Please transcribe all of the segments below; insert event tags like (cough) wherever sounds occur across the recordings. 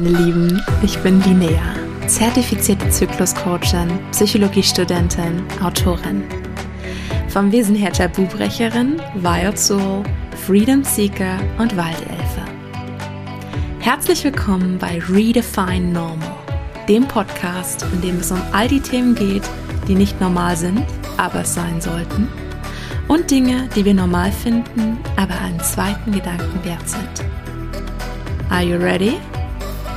meine Lieben, ich bin Linnea, zertifizierte Zykluscoachin, Psychologiestudentin, Autorin. Vom Wesen her Tabubrecherin, Wild Soul, Freedom Seeker und Waldelfe. Herzlich willkommen bei Redefine Normal, dem Podcast, in dem es um all die Themen geht, die nicht normal sind, aber es sein sollten. Und Dinge, die wir normal finden, aber einen zweiten Gedanken wert sind. Are you ready?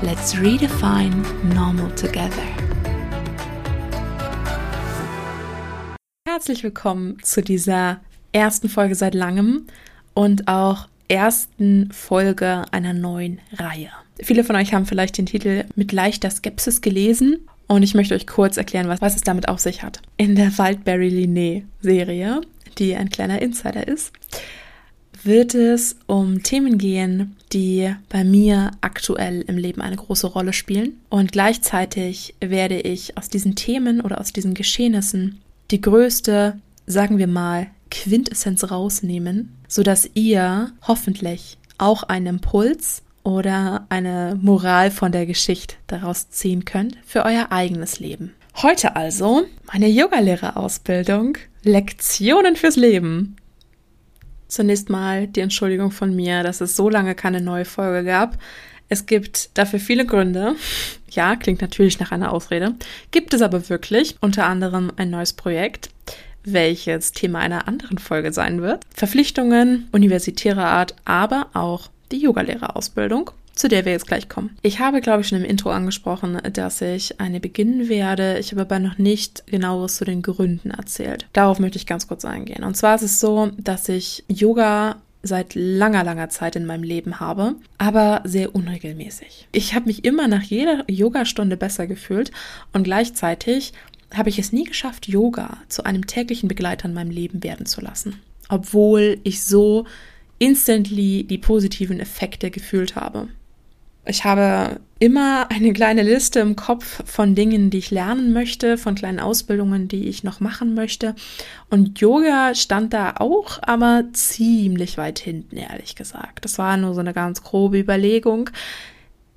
Let's redefine normal together. Herzlich willkommen zu dieser ersten Folge seit langem und auch ersten Folge einer neuen Reihe. Viele von euch haben vielleicht den Titel mit leichter Skepsis gelesen und ich möchte euch kurz erklären, was, was es damit auf sich hat. In der Waldberry Linné Serie, die ein kleiner Insider ist, wird es um Themen gehen, die bei mir aktuell im Leben eine große Rolle spielen. Und gleichzeitig werde ich aus diesen Themen oder aus diesen Geschehnissen die größte, sagen wir mal, Quintessenz rausnehmen, sodass ihr hoffentlich auch einen Impuls oder eine Moral von der Geschichte daraus ziehen könnt für euer eigenes Leben. Heute also meine Yogalehrerausbildung Lektionen fürs Leben. Zunächst mal die Entschuldigung von mir, dass es so lange keine neue Folge gab. Es gibt dafür viele Gründe. (laughs) Ja, klingt natürlich nach einer Ausrede. Gibt es aber wirklich. Unter anderem ein neues Projekt, welches Thema einer anderen Folge sein wird. Verpflichtungen universitärer Art, aber auch die Yogalehrerausbildung zu der wir jetzt gleich kommen. Ich habe, glaube ich, schon im Intro angesprochen, dass ich eine beginnen werde. Ich habe aber noch nicht genaueres zu den Gründen erzählt. Darauf möchte ich ganz kurz eingehen. Und zwar ist es so, dass ich Yoga seit langer, langer Zeit in meinem Leben habe, aber sehr unregelmäßig. Ich habe mich immer nach jeder Yogastunde besser gefühlt und gleichzeitig habe ich es nie geschafft, Yoga zu einem täglichen Begleiter in meinem Leben werden zu lassen. Obwohl ich so instantly die positiven Effekte gefühlt habe. Ich habe immer eine kleine Liste im Kopf von Dingen, die ich lernen möchte, von kleinen Ausbildungen, die ich noch machen möchte. Und Yoga stand da auch, aber ziemlich weit hinten, ehrlich gesagt. Das war nur so eine ganz grobe Überlegung,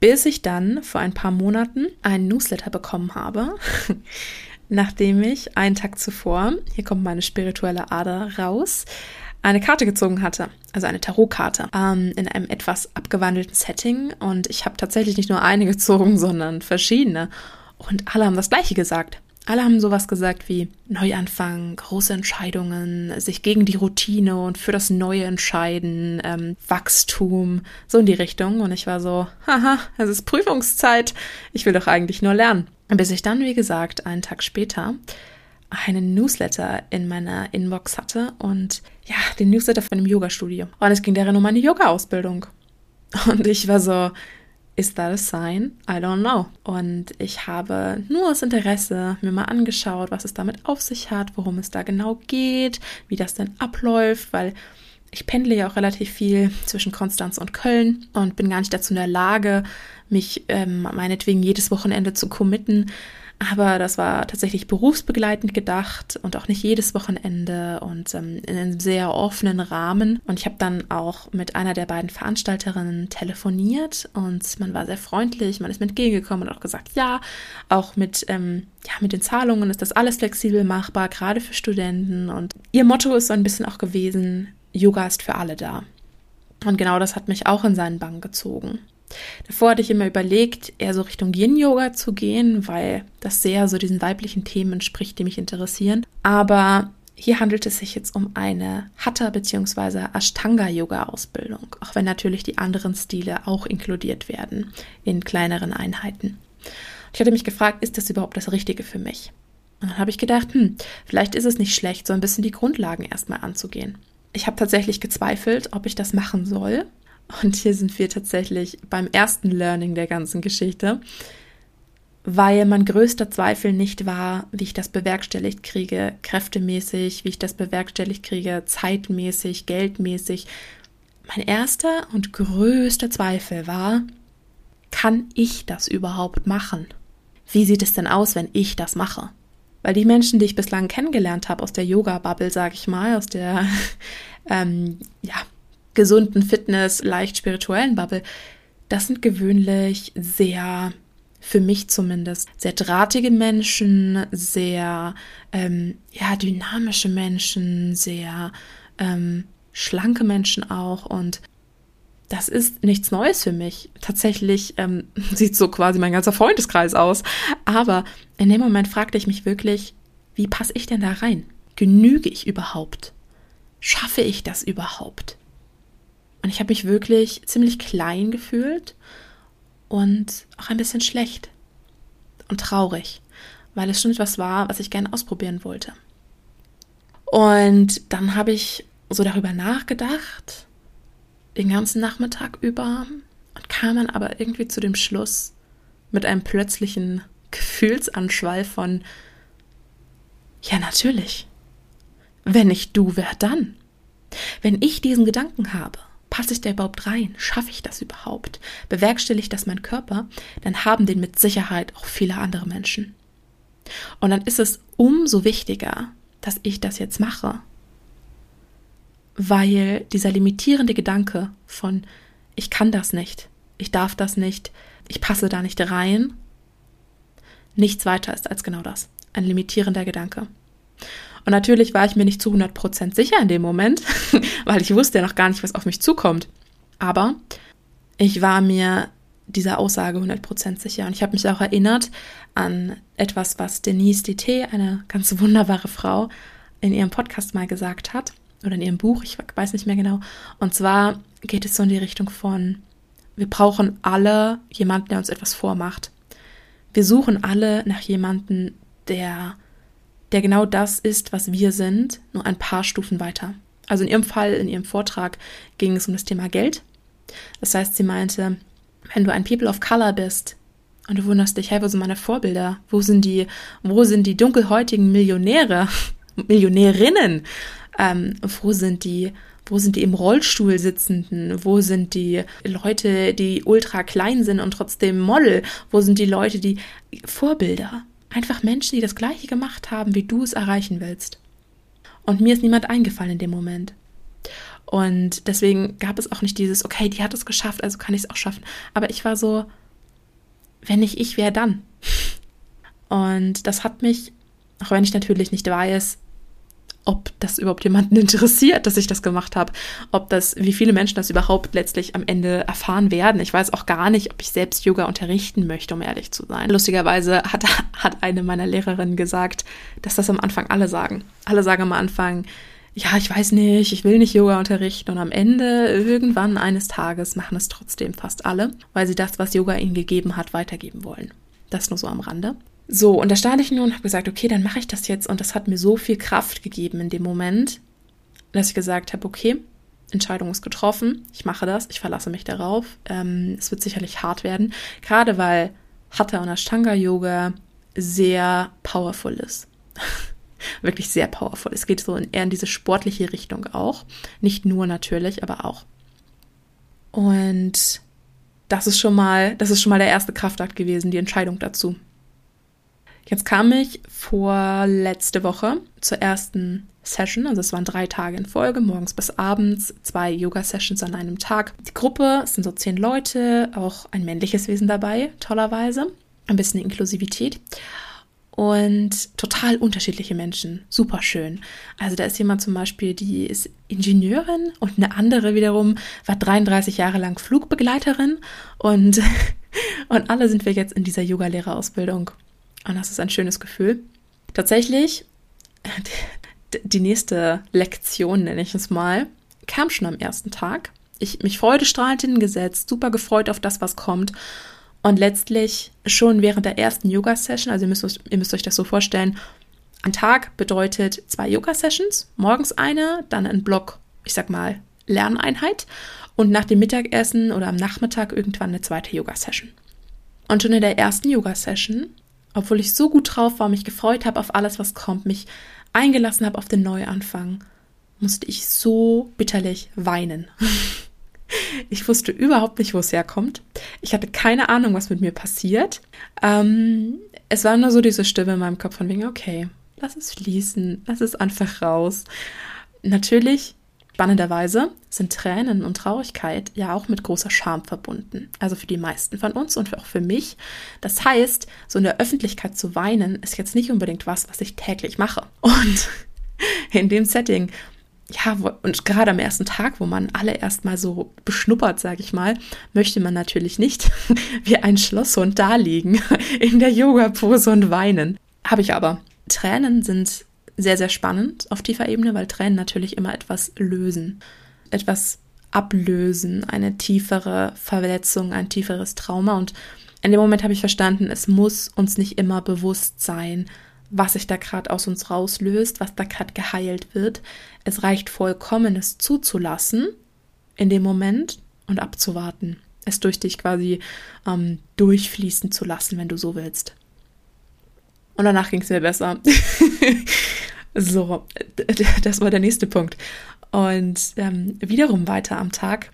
bis ich dann vor ein paar Monaten einen Newsletter bekommen habe. (laughs) nachdem ich einen Tag zuvor, hier kommt meine spirituelle Ader raus, eine Karte gezogen hatte, also eine Tarotkarte, ähm, in einem etwas abgewandelten Setting. Und ich habe tatsächlich nicht nur eine (laughs) gezogen, sondern verschiedene. Und alle haben das gleiche gesagt. Alle haben sowas gesagt wie Neuanfang, große Entscheidungen, sich gegen die Routine und für das Neue entscheiden, ähm, Wachstum, so in die Richtung. Und ich war so, haha, es ist Prüfungszeit, ich will doch eigentlich nur lernen. Bis ich dann, wie gesagt, einen Tag später einen Newsletter in meiner Inbox hatte und ja, den Newsletter von einem Yoga-Studio. Und es ging darin um meine Yoga-Ausbildung. Und ich war so, is that a sign? I don't know. Und ich habe nur aus Interesse mir mal angeschaut, was es damit auf sich hat, worum es da genau geht, wie das denn abläuft, weil ich pendle ja auch relativ viel zwischen Konstanz und Köln und bin gar nicht dazu in der Lage, mich ähm, meinetwegen jedes Wochenende zu committen. Aber das war tatsächlich berufsbegleitend gedacht und auch nicht jedes Wochenende und ähm, in einem sehr offenen Rahmen. Und ich habe dann auch mit einer der beiden Veranstalterinnen telefoniert und man war sehr freundlich, man ist mir entgegengekommen und auch gesagt, ja, auch mit, ähm, ja, mit den Zahlungen ist das alles flexibel machbar, gerade für Studenten. Und ihr Motto ist so ein bisschen auch gewesen, Yoga ist für alle da. Und genau das hat mich auch in seinen Bann gezogen. Davor hatte ich immer überlegt, eher so Richtung Yin-Yoga zu gehen, weil das sehr so diesen weiblichen Themen entspricht, die mich interessieren. Aber hier handelt es sich jetzt um eine Hatha- bzw. Ashtanga-Yoga-Ausbildung, auch wenn natürlich die anderen Stile auch inkludiert werden in kleineren Einheiten. Ich hatte mich gefragt, ist das überhaupt das Richtige für mich? Und dann habe ich gedacht, hm, vielleicht ist es nicht schlecht, so ein bisschen die Grundlagen erstmal anzugehen. Ich habe tatsächlich gezweifelt, ob ich das machen soll, und hier sind wir tatsächlich beim ersten Learning der ganzen Geschichte, weil mein größter Zweifel nicht war, wie ich das bewerkstelligt kriege, kräftemäßig, wie ich das bewerkstelligt kriege, zeitmäßig, geldmäßig. Mein erster und größter Zweifel war, kann ich das überhaupt machen? Wie sieht es denn aus, wenn ich das mache? Weil die Menschen, die ich bislang kennengelernt habe aus der Yoga-Bubble, sage ich mal, aus der (laughs) ähm, ja, gesunden Fitness, leicht spirituellen Bubble, das sind gewöhnlich sehr, für mich zumindest, sehr drahtige Menschen, sehr ähm, ja, dynamische Menschen, sehr ähm, schlanke Menschen auch. Und das ist nichts Neues für mich. Tatsächlich ähm, (laughs) sieht so quasi mein ganzer Freundeskreis aus. Aber in dem Moment fragte ich mich wirklich, wie passe ich denn da rein? Genüge ich überhaupt? Schaffe ich das überhaupt? Und ich habe mich wirklich ziemlich klein gefühlt und auch ein bisschen schlecht und traurig, weil es schon etwas war, was ich gerne ausprobieren wollte. Und dann habe ich so darüber nachgedacht, den ganzen Nachmittag über, und kam dann aber irgendwie zu dem Schluss mit einem plötzlichen Gefühlsanschwall von, ja natürlich, wenn nicht du, wer dann? Wenn ich diesen Gedanken habe, passe ich da überhaupt rein? Schaffe ich das überhaupt? Bewerkstelligt das mein Körper? Dann haben den mit Sicherheit auch viele andere Menschen. Und dann ist es umso wichtiger, dass ich das jetzt mache. Weil dieser limitierende Gedanke von, ich kann das nicht, ich darf das nicht, ich passe da nicht rein, nichts weiter ist als genau das. Ein limitierender Gedanke. Und natürlich war ich mir nicht zu 100% sicher in dem Moment, (laughs) weil ich wusste ja noch gar nicht, was auf mich zukommt. Aber ich war mir dieser Aussage 100% sicher. Und ich habe mich auch erinnert an etwas, was Denise DT, eine ganz wunderbare Frau, in ihrem Podcast mal gesagt hat. Oder in ihrem Buch, ich weiß nicht mehr genau. Und zwar geht es so in die Richtung von, wir brauchen alle jemanden, der uns etwas vormacht. Wir suchen alle nach jemanden, der der genau das ist, was wir sind, nur ein paar Stufen weiter. Also in ihrem Fall, in ihrem Vortrag ging es um das Thema Geld. Das heißt, sie meinte, wenn du ein People of Color bist und du wunderst dich, hey, wo sind meine Vorbilder? Wo sind die, wo sind die dunkelhäutigen Millionäre, (laughs) Millionärinnen? Ähm, wo sind die, wo sind die im Rollstuhl sitzenden? Wo sind die Leute, die ultra klein sind und trotzdem Model? Wo sind die Leute, die Vorbilder? Einfach Menschen, die das Gleiche gemacht haben, wie du es erreichen willst. Und mir ist niemand eingefallen in dem Moment. Und deswegen gab es auch nicht dieses, okay, die hat es geschafft, also kann ich es auch schaffen. Aber ich war so, wenn nicht ich, wer dann? (laughs) Und das hat mich, auch wenn ich natürlich nicht weiß, ob das überhaupt jemanden (laughs) interessiert, dass ich das gemacht habe, ob das, wie viele Menschen das überhaupt letztlich am Ende erfahren werden. Ich weiß auch gar nicht, ob ich selbst Yoga unterrichten möchte, um ehrlich zu sein. Lustigerweise hat, (laughs) hat eine meiner Lehrerinnen gesagt, dass das am Anfang alle sagen. Alle sagen am Anfang, ja, ich weiß nicht, ich will nicht Yoga unterrichten und am Ende, irgendwann eines Tages, machen es trotzdem fast alle, weil sie das, was Yoga ihnen gegeben hat, weitergeben wollen. Das nur so am Rande. So, und da stand ich nur und habe gesagt, okay, dann mache ich das jetzt. Und das hat mir so viel Kraft gegeben in dem Moment, dass ich gesagt habe, okay, Entscheidung ist getroffen, ich mache das, ich verlasse mich darauf. Ähm, es wird sicherlich hart werden, gerade weil Hatha und Ashtanga Yoga sehr powerful ist. (laughs) Wirklich sehr powerful. Es geht so in, eher in diese sportliche Richtung auch. Nicht nur natürlich, aber auch. Und das ist schon mal, das ist schon mal der erste Kraftakt gewesen, die Entscheidung dazu. Jetzt kam ich vor letzte Woche zur ersten Session, also es waren drei Tage in Folge, morgens bis abends, zwei Yoga-Sessions an einem Tag. Die Gruppe sind so zehn Leute, auch ein männliches Wesen dabei, tollerweise. Ein bisschen Inklusivität. Und total unterschiedliche Menschen. Super schön. Also da ist jemand zum Beispiel, die ist Ingenieurin und eine andere wiederum war 33 Jahre lang Flugbegleiterin und, (laughs) und alle sind wir jetzt in dieser Yogalehrerausbildung. Und das ist ein schönes Gefühl. Tatsächlich, (laughs) die nächste Lektion, nenne ich es mal, kam schon am ersten Tag. Ich mich freudestrahlend hingesetzt, super gefreut auf das, was kommt. Und letztlich schon während der ersten Yoga-Session, also ihr müsst, ihr müsst euch das so vorstellen, ein Tag bedeutet zwei Yoga-Sessions, morgens eine, dann ein Block, ich sag mal, Lerneinheit und nach dem Mittagessen oder am Nachmittag irgendwann eine zweite Yoga-Session. Und schon in der ersten Yoga-Session obwohl ich so gut drauf war, mich gefreut habe auf alles, was kommt, mich eingelassen habe auf den Neuanfang, musste ich so bitterlich weinen. (laughs) Ich wusste überhaupt nicht, wo es herkommt. Ich hatte keine Ahnung, was mit mir passiert. Ähm, es war nur so diese Stimme in meinem Kopf von wegen, okay, lass es fließen, lass es einfach raus. Natürlich Spannenderweise sind Tränen und Traurigkeit ja auch mit großer Scham verbunden. Also für die meisten von uns und auch für mich. Das heißt, so in der Öffentlichkeit zu weinen, ist jetzt nicht unbedingt was, was ich täglich mache. Und (laughs) in dem Setting, ja, und gerade am ersten Tag, wo man alle erstmal so beschnuppert, sage ich mal, möchte man natürlich nicht (laughs) wie ein Schlosshund da liegen, (laughs) in der Yoga-Pose und weinen. Habe ich aber. Tränen sind sehr, sehr spannend auf tiefer Ebene, weil Tränen natürlich immer etwas lösen, etwas ablösen, eine tiefere Verletzung, ein tieferes Trauma. Und in dem Moment habe ich verstanden, es muss uns nicht immer bewusst sein, was sich da gerade aus uns rauslöst, was da gerade geheilt wird. Es reicht vollkommen, es zuzulassen in dem Moment und abzuwarten. Es durch dich quasi ähm, durchfließen zu lassen, wenn du so willst. Und danach ging es mir besser. (laughs) so, das war der nächste Punkt. Und ähm, wiederum weiter am Tag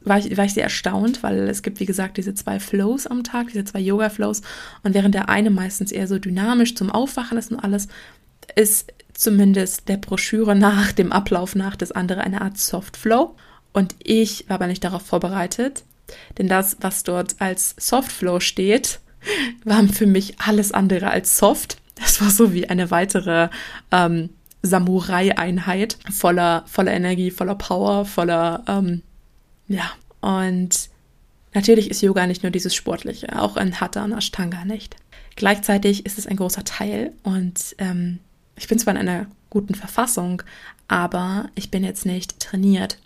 war ich, war ich sehr erstaunt, weil es gibt, wie gesagt, diese zwei Flows am Tag, diese zwei Yoga-Flows. Und während der eine meistens eher so dynamisch zum Aufwachen ist und alles, ist zumindest der Broschüre nach, dem Ablauf nach, das andere eine Art Soft Flow. Und ich war aber nicht darauf vorbereitet, denn das, was dort als Soft Flow steht, (laughs) war für mich alles andere als soft. Das war so wie eine weitere ähm, Samurai-Einheit voller, voller Energie, voller Power, voller, ähm, ja. Und natürlich ist Yoga nicht nur dieses Sportliche, auch ein Hatha und Ashtanga nicht. Gleichzeitig ist es ein großer Teil und ähm, ich bin zwar in einer guten Verfassung, aber ich bin jetzt nicht trainiert.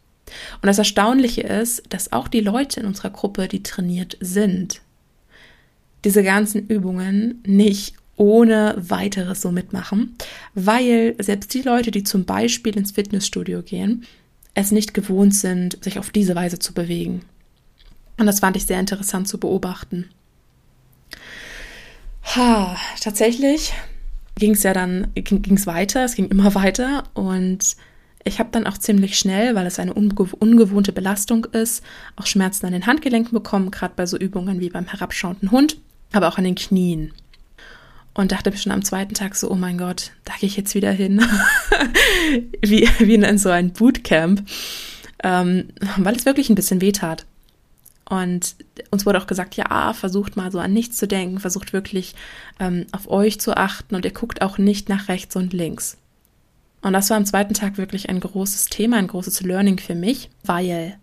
Und das Erstaunliche ist, dass auch die Leute in unserer Gruppe, die trainiert sind, diese ganzen Übungen nicht ohne weiteres so mitmachen, weil selbst die Leute, die zum Beispiel ins Fitnessstudio gehen, es nicht gewohnt sind, sich auf diese Weise zu bewegen. Und das fand ich sehr interessant zu beobachten. Ha, tatsächlich ging es ja dann, ging es weiter, es ging immer (laughs) weiter und ich habe dann auch ziemlich schnell, weil es eine ungewohnte Belastung ist, auch Schmerzen an den Handgelenken bekommen, gerade bei so Übungen wie beim herabschauenden Hund, aber auch an den Knien und dachte mir schon am zweiten Tag so, oh mein Gott, da gehe ich jetzt wieder hin. (laughs) wie, wie in so ein Bootcamp. Ähm, weil es wirklich ein bisschen weh tat. Und uns wurde auch gesagt, ja, versucht mal so an nichts zu denken, versucht wirklich ähm, auf euch zu achten und ihr guckt auch nicht nach rechts und links. Und das war am zweiten Tag wirklich ein großes Thema, ein großes Learning für mich, weil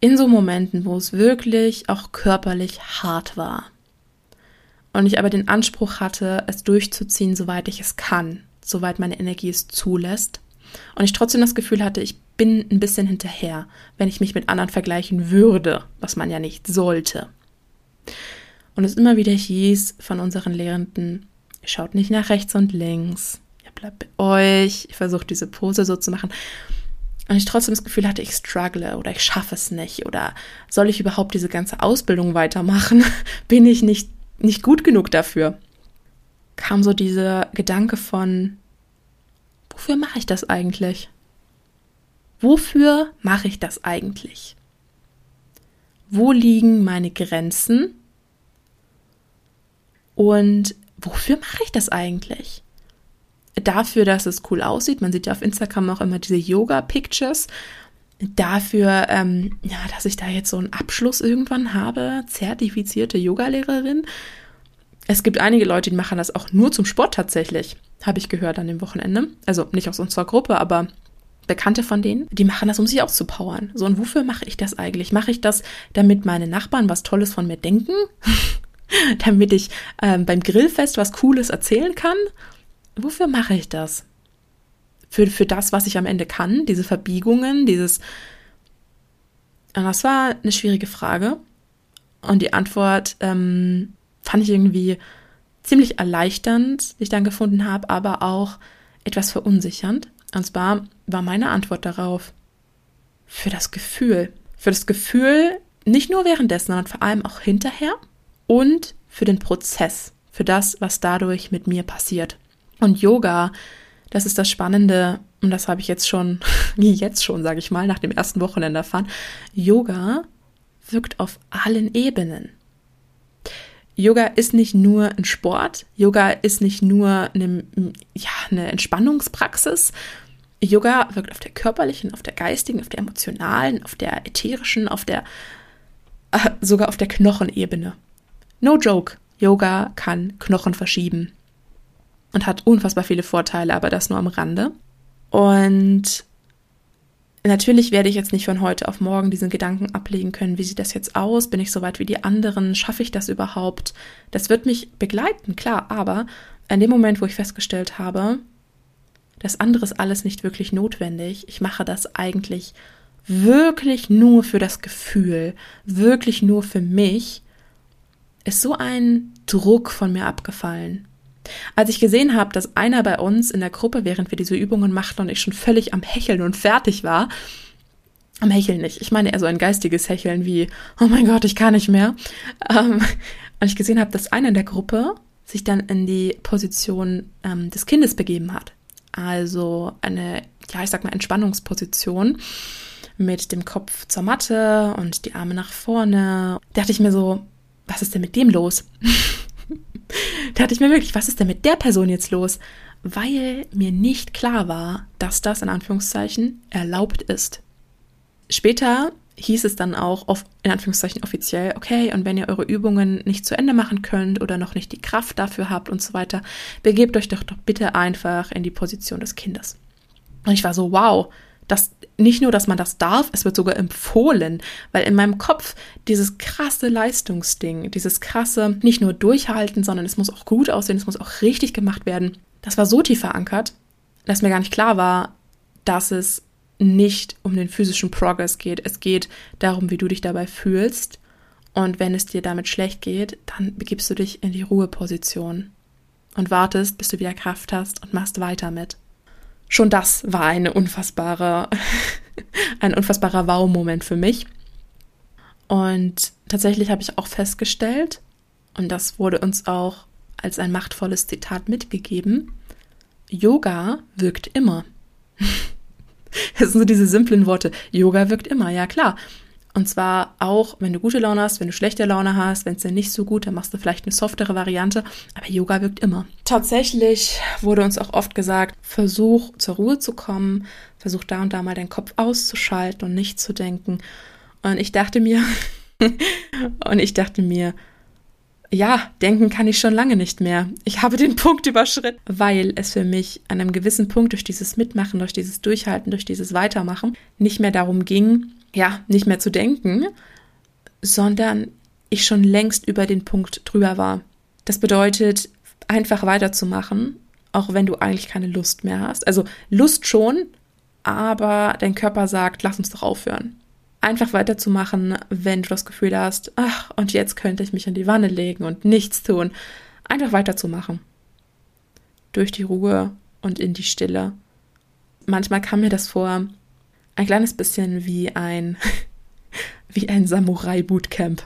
in so Momenten, wo es wirklich auch körperlich hart war, und ich aber den Anspruch hatte, es durchzuziehen, soweit ich es kann, soweit meine Energie es zulässt. Und ich trotzdem das Gefühl hatte, ich bin ein bisschen hinterher, wenn ich mich mit anderen vergleichen würde, was man ja nicht sollte. Und es immer wieder hieß von unseren Lehrenden, schaut nicht nach rechts und links, ihr bleibt bei euch, ich versuche diese Pose so zu machen. Und ich trotzdem das Gefühl hatte, ich struggle oder ich schaffe es nicht oder soll ich überhaupt diese ganze Ausbildung weitermachen? (laughs) Bin ich nicht nicht gut genug dafür, kam so dieser Gedanke von, wofür mache ich das eigentlich? Wofür mache ich das eigentlich? Wo liegen meine Grenzen? Und wofür mache ich das eigentlich? Dafür, dass es cool aussieht. Man sieht ja auf Instagram auch immer diese Yoga-Pictures. Dafür, ähm, ja, dass ich da jetzt so einen Abschluss irgendwann habe, zertifizierte Yogalehrerin. Es gibt einige Leute, die machen das auch nur zum Sport tatsächlich, habe ich gehört an dem Wochenende. Also nicht aus unserer Gruppe, aber Bekannte von denen, die machen das, um sich auszupowern. So, und wofür mache ich das eigentlich? Mache ich das, damit meine Nachbarn was Tolles von mir denken? (laughs) damit ich ähm, beim Grillfest was Cooles erzählen kann? Wofür mache ich das? Für, für das, was ich am Ende kann, diese Verbiegungen, dieses. Und das war eine schwierige Frage. Und die Antwort ähm, fand ich irgendwie ziemlich erleichternd, die ich dann gefunden habe, aber auch etwas verunsichernd. Und zwar war meine Antwort darauf für das Gefühl. Für das Gefühl, nicht nur währenddessen, sondern vor allem auch hinterher und für den Prozess, für das, was dadurch mit mir passiert. Und Yoga, das ist das Spannende, und das habe ich jetzt schon, (laughs) jetzt schon, sage ich mal, nach dem ersten Wochenende erfahren. Yoga wirkt auf allen Ebenen. Yoga ist nicht nur ein Sport, Yoga ist nicht nur eine, ja, eine Entspannungspraxis. Yoga wirkt auf der körperlichen, auf der geistigen, auf der emotionalen, auf der ätherischen, auf der äh, sogar auf der Knochenebene. No joke. Yoga kann Knochen verschieben und hat unfassbar viele Vorteile, aber das nur am Rande. Und natürlich werde ich jetzt nicht von heute auf morgen diesen Gedanken ablegen können, wie sieht das jetzt aus? Bin ich so weit wie die anderen? Schaffe ich das überhaupt? Das wird mich begleiten, klar, aber in dem Moment, wo ich festgestellt habe, das andere ist alles nicht wirklich notwendig. Ich mache das eigentlich wirklich nur für das Gefühl, wirklich nur für mich, ist so ein Druck von mir abgefallen. Als ich gesehen habe, dass einer bei uns in der Gruppe, während wir diese Übungen machten und ich schon völlig am Hecheln und fertig war, am Hecheln nicht, ich meine eher so ein geistiges Hecheln wie, oh mein Gott, ich kann nicht mehr, ähm, und ich gesehen habe, dass einer in der Gruppe sich dann in die Position ähm, des Kindes begeben hat. Also eine, ja, ich sag mal, Entspannungsposition mit dem Kopf zur Matte und die Arme nach vorne. Da dachte ich mir so, was ist denn mit dem los? Da dachte ich mir wirklich, was ist denn mit der Person jetzt los? Weil mir nicht klar war, dass das in Anführungszeichen erlaubt ist. Später hieß es dann auch auf, in Anführungszeichen offiziell, okay, und wenn ihr eure Übungen nicht zu Ende machen könnt oder noch nicht die Kraft dafür habt und so weiter, begebt euch doch, doch bitte einfach in die Position des Kindes. Und ich war so, wow, das, nicht nur, dass man das darf, es wird sogar empfohlen, weil in meinem Kopf dieses krasse Leistungsding, dieses krasse, nicht nur durchhalten, sondern es muss auch gut aussehen, es muss auch richtig gemacht werden, das war so tief verankert, dass mir gar nicht klar war, dass es nicht um den physischen Progress geht. Es geht darum, wie du dich dabei fühlst. Und wenn es dir damit schlecht geht, dann begibst du dich in die Ruheposition und wartest, bis du wieder Kraft hast und machst weiter mit. Schon das war eine unfassbare, (laughs) ein unfassbarer Wow-Moment für mich. Und tatsächlich habe ich auch festgestellt, und das wurde uns auch als ein machtvolles Zitat mitgegeben, Yoga wirkt immer. (laughs) Das sind so diese simplen Worte. Yoga wirkt immer, ja klar. Und zwar auch, wenn du gute Laune hast, wenn du schlechte Laune hast, wenn es dir nicht so gut, dann machst du vielleicht eine softere Variante. Aber Yoga wirkt immer. Tatsächlich wurde uns auch oft gesagt, versuch zur Ruhe zu kommen, versuch da und da mal deinen Kopf auszuschalten und nicht zu denken. Und ich dachte mir, (laughs) und ich dachte mir, ja, denken kann ich schon lange nicht mehr. Ich habe den Punkt überschritten, weil es für mich an einem gewissen Punkt durch dieses Mitmachen, durch dieses Durchhalten, durch dieses Weitermachen nicht mehr darum ging, ja, nicht mehr zu denken, sondern ich schon längst über den Punkt drüber war. Das bedeutet, einfach weiterzumachen, auch wenn du eigentlich keine Lust mehr hast. Also Lust schon, aber dein Körper sagt, lass uns doch aufhören einfach weiterzumachen, wenn du das Gefühl hast, ach, und jetzt könnte ich mich in die Wanne legen und nichts tun. Einfach weiterzumachen. Durch die Ruhe und in die Stille. Manchmal kam mir das vor, ein kleines bisschen wie ein, (laughs) wie ein Samurai-Bootcamp,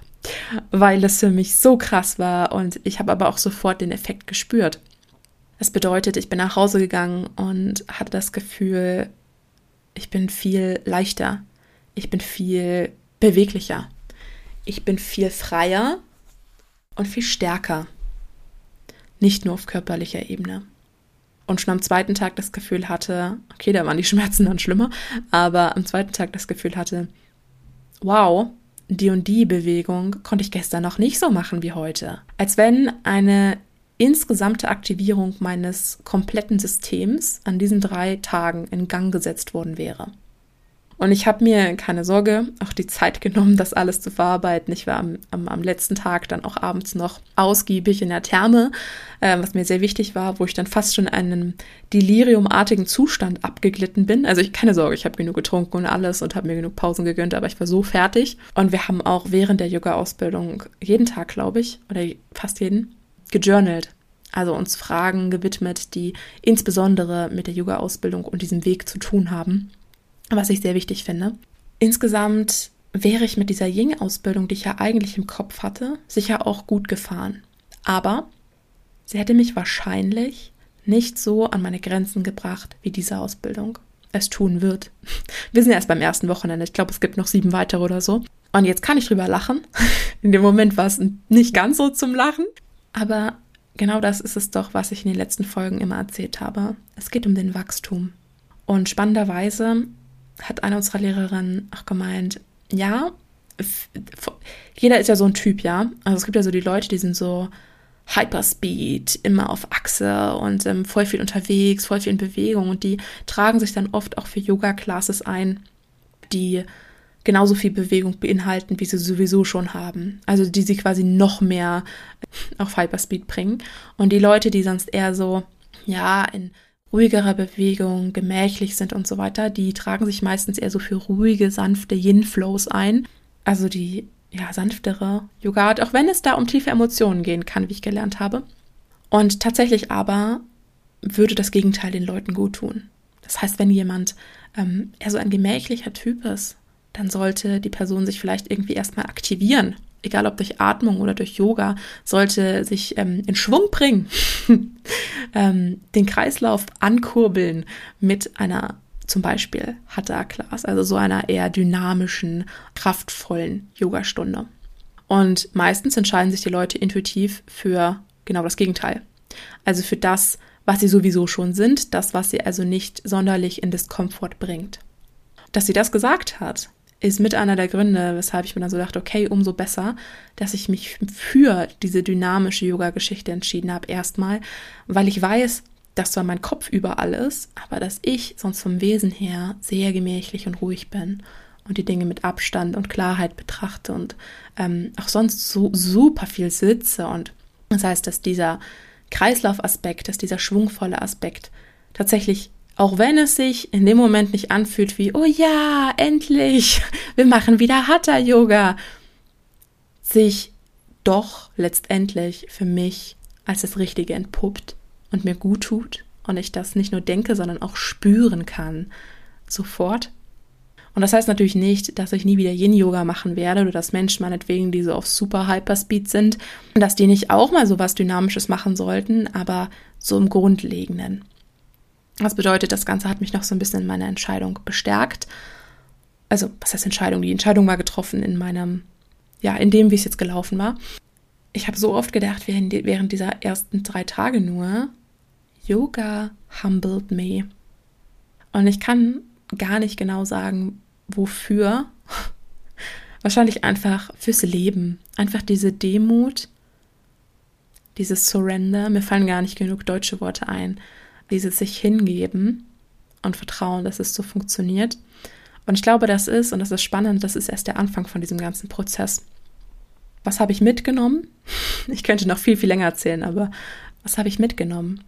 weil es für mich so krass war und ich habe aber auch sofort den Effekt gespürt. Das bedeutet, ich bin nach Hause gegangen und hatte das Gefühl, ich bin viel leichter, ich bin viel beweglicher. Ich bin viel freier und viel stärker. Nicht nur auf körperlicher Ebene. Und schon am zweiten Tag das Gefühl hatte, okay, da waren die (laughs) Schmerzen dann schlimmer, aber am zweiten Tag das Gefühl hatte, wow, die und die Bewegung konnte ich gestern noch nicht so machen wie heute. Als wenn eine insgesamte Aktivierung meines kompletten Systems an diesen drei Tagen in Gang gesetzt worden wäre. Und ich habe mir keine Sorge auch die Zeit genommen, das alles zu verarbeiten. Ich war am, am, am letzten Tag dann auch abends noch ausgiebig in der Therme, äh, was mir sehr wichtig war, wo ich dann fast schon in einen deliriumartigen Zustand abgeglitten bin. Also ich keine Sorge, ich habe genug getrunken und alles und habe mir genug Pausen gegönnt, aber ich war so fertig. Und wir haben auch während der Yoga-Ausbildung jeden Tag, glaube ich, oder fast jeden, gejournalt. Also uns Fragen gewidmet, die insbesondere mit der Yoga-Ausbildung und diesem Weg zu tun haben was ich sehr wichtig finde. Insgesamt wäre ich mit dieser Ying-Ausbildung, die ich ja eigentlich im Kopf hatte, sicher auch gut gefahren. Aber sie hätte mich wahrscheinlich nicht so an meine Grenzen gebracht wie diese Ausbildung es tun wird. (laughs) Wir sind erst beim ersten Wochenende. Ich glaube, es gibt noch sieben weitere oder so. Und jetzt kann ich drüber lachen. (laughs) In dem Moment war es nicht ganz so zum Lachen. Aber genau das ist es doch, was ich in den letzten Folgen immer erzählt habe. Es geht um den Wachstum. Und spannenderweise hat eine unserer Lehrerinnen auch gemeint, ja, jeder ist ja so ein Typ, ja. Also es gibt ja so die Leute, die sind so Hyperspeed, immer auf Achse und ähm, voll viel unterwegs, voll viel in Bewegung und die tragen sich dann oft auch für Yoga-Classes ein, die genauso viel Bewegung beinhalten, wie sie sowieso schon haben. Also die sie quasi noch mehr auf Hyperspeed bringen. Und die Leute, die sonst eher so, ja, in ruhigerer Bewegung, gemächlich sind und so weiter, die tragen sich meistens eher so für ruhige, sanfte Yin-Flows ein. Also die ja, sanftere Yoga Art, auch wenn es da um tiefe Emotionen gehen kann, wie ich gelernt habe. Und tatsächlich aber würde das Gegenteil den Leuten gut tun. Das heißt, wenn jemand ähm, eher so ein gemächlicher Typ ist, dann sollte die Person sich vielleicht irgendwie erstmal aktivieren. Egal ob durch Atmung oder durch Yoga, sollte sich ähm, in Schwung bringen, (laughs) ähm, den Kreislauf ankurbeln mit einer zum Beispiel Hatha Class, also so einer eher dynamischen, kraftvollen Yogastunde. Und meistens entscheiden sich die Leute intuitiv für genau das Gegenteil. Also für das, was sie sowieso schon sind, das, was sie also nicht sonderlich in Diskomfort bringt. Dass sie das gesagt hat, ist mit einer der Gründe, weshalb ich mir dann so dachte, okay, umso besser, dass ich mich für diese dynamische Yoga-Geschichte entschieden habe, erstmal, weil ich weiß, dass zwar mein Kopf überall ist, aber dass ich sonst vom Wesen her sehr gemächlich und ruhig bin und die Dinge mit Abstand und Klarheit betrachte und ähm, auch sonst so super viel sitze. Und das heißt, dass dieser Kreislaufaspekt, dass dieser schwungvolle Aspekt tatsächlich, auch wenn es sich in dem Moment nicht anfühlt wie, oh ja, endlich, (laughs) wir machen wieder Hatha-Yoga, sich doch letztendlich für mich als das Richtige entpuppt und mir gut tut und ich das nicht nur denke, sondern auch spüren kann. Sofort. Und das heißt natürlich nicht, dass ich nie wieder Yin-Yoga machen werde oder dass Menschen meinetwegen, die so auf super Hyperspeed sind, dass die nicht auch mal so was Dynamisches machen sollten, aber so im Grundlegenden. Das bedeutet, das Ganze hat mich noch so ein bisschen in meiner Entscheidung bestärkt. Also, was heißt Entscheidung? Die Entscheidung war getroffen in meinem, ja, in dem, wie es jetzt gelaufen war. Ich habe so oft gedacht, während dieser ersten drei Tage nur, Yoga humbled me. Und ich kann gar nicht genau sagen, wofür. (laughs) Wahrscheinlich einfach fürs Leben. Einfach diese Demut, dieses Surrender. Mir fallen gar nicht genug deutsche Worte ein. Dieses sich hingeben und vertrauen, dass es so funktioniert. Und ich glaube, das ist, und das ist spannend, das ist erst der Anfang von diesem ganzen Prozess. Was habe ich mitgenommen? (laughs) Ich könnte noch viel, viel länger erzählen, aber was habe ich mitgenommen?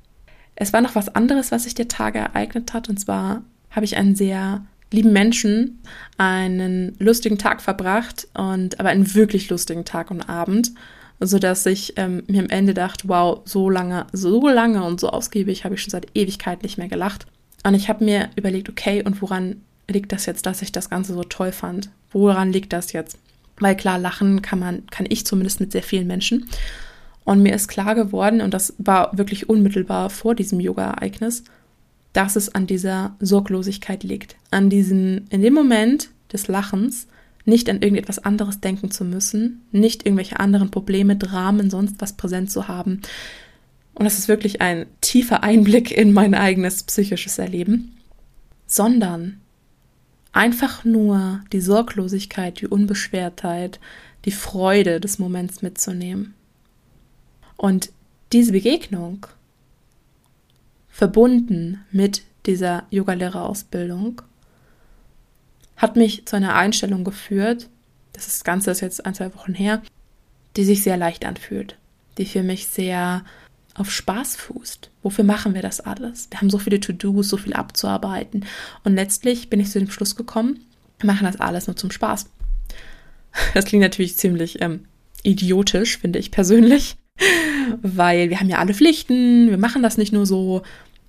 Es war noch was anderes, was sich der Tage ereignet hat. Und zwar habe ich einen sehr lieben Menschen einen lustigen Tag verbracht und aber einen wirklich lustigen Tag und Abend, so dass ich ähm, mir am Ende dachte, wow, so lange, so lange und so ausgiebig habe ich schon seit Ewigkeit nicht mehr gelacht. Und ich habe mir überlegt, okay, und woran liegt das jetzt, dass ich das Ganze so toll fand? Woran liegt das jetzt? Weil klar, lachen kann man, kann ich zumindest mit sehr vielen Menschen. Und mir ist klar geworden, und das war wirklich unmittelbar vor diesem Yoga-Ereignis, dass es an dieser Sorglosigkeit liegt. An diesem, in dem Moment des Lachens, nicht an irgendetwas anderes denken zu müssen, nicht irgendwelche anderen Probleme, Dramen, sonst was präsent zu haben. Und das ist wirklich ein tiefer Einblick in mein eigenes psychisches Erleben, sondern einfach nur die Sorglosigkeit, die Unbeschwertheit, die Freude des Moments mitzunehmen. Und diese Begegnung, verbunden mit dieser Yogalehrerausbildung, hat mich zu einer Einstellung geführt, das Ganze ist jetzt ein, zwei Wochen her, die sich sehr leicht anfühlt, die für mich sehr auf Spaß fußt. Wofür machen wir das alles? Wir haben so viele To-Dos, so viel abzuarbeiten. Und letztlich bin ich zu dem Schluss gekommen, wir machen das alles nur zum Spaß. (laughs) Das klingt natürlich ziemlich ähm, idiotisch, finde ich persönlich (laughs) weil wir haben ja alle Pflichten, wir machen das nicht nur so.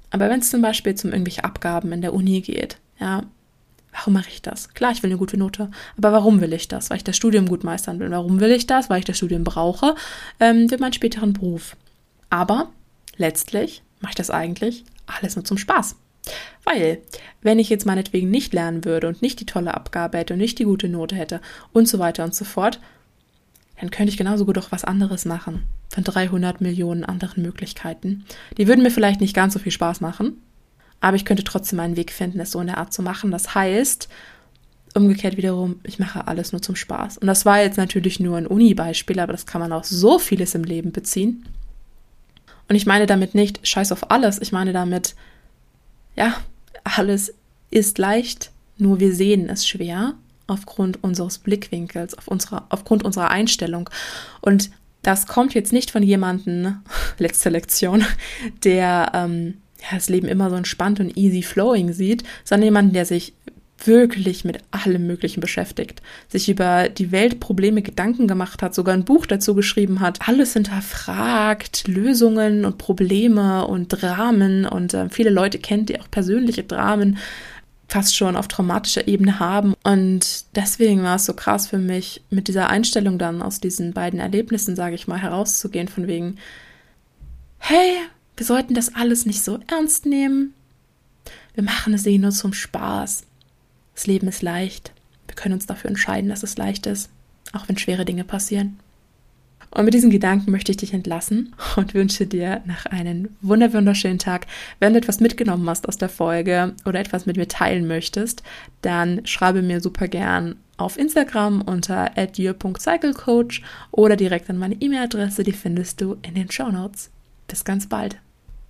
Aber wenn es zum Beispiel zum irgendwelche Abgaben in der Uni geht, ja, warum mache ich das? Klar, ich will eine gute Note, aber warum will ich das? Weil ich das Studium gut meistern will. Warum will ich das? Weil ich das Studium brauche ähm, für meinen späteren Beruf. Aber letztlich mache ich das eigentlich alles nur zum Spaß. Weil, wenn ich jetzt meinetwegen nicht lernen würde und nicht die tolle Abgabe hätte und nicht die gute Note hätte und so weiter und so fort, dann könnte ich genauso gut auch was anderes machen von 300 Millionen anderen Möglichkeiten. Die würden mir vielleicht nicht ganz so viel Spaß machen, aber ich könnte trotzdem einen Weg finden, es so in der Art zu machen. Das heißt, umgekehrt wiederum, ich mache alles nur zum Spaß. Und das war jetzt natürlich nur ein Uni-Beispiel, aber das kann man auf so vieles im Leben beziehen. Und ich meine damit nicht scheiß auf alles, ich meine damit, ja, alles ist leicht, nur wir sehen es schwer aufgrund unseres Blickwinkels, auf unserer, aufgrund unserer Einstellung. Und das kommt jetzt nicht von jemandem, (laughs) letzte Lektion, der ähm, das Leben immer so entspannt und easy flowing sieht, sondern jemand, der sich wirklich mit allem Möglichen beschäftigt, sich über die Weltprobleme Gedanken gemacht hat, sogar ein Buch dazu geschrieben hat, alles hinterfragt, Lösungen und Probleme und Dramen und äh, viele Leute kennt, die auch persönliche Dramen fast schon auf traumatischer Ebene haben. Und deswegen war es so krass für mich, mit dieser Einstellung dann aus diesen beiden Erlebnissen, sage ich mal, herauszugehen, von wegen, hey, wir sollten das alles nicht so ernst nehmen. Wir machen es eh nur zum Spaß. Das Leben ist leicht. Wir können uns dafür entscheiden, dass es leicht ist, auch wenn schwere Dinge passieren. Und mit diesen Gedanken möchte ich dich entlassen und wünsche dir noch einen wunderschönen Tag. Wenn du etwas mitgenommen hast aus der Folge oder etwas mit mir teilen möchtest, dann schreibe mir super gern auf Instagram unter @your.cyclecoach oder direkt an meine E-Mail-Adresse, die findest du in den Show Notes. Bis ganz bald.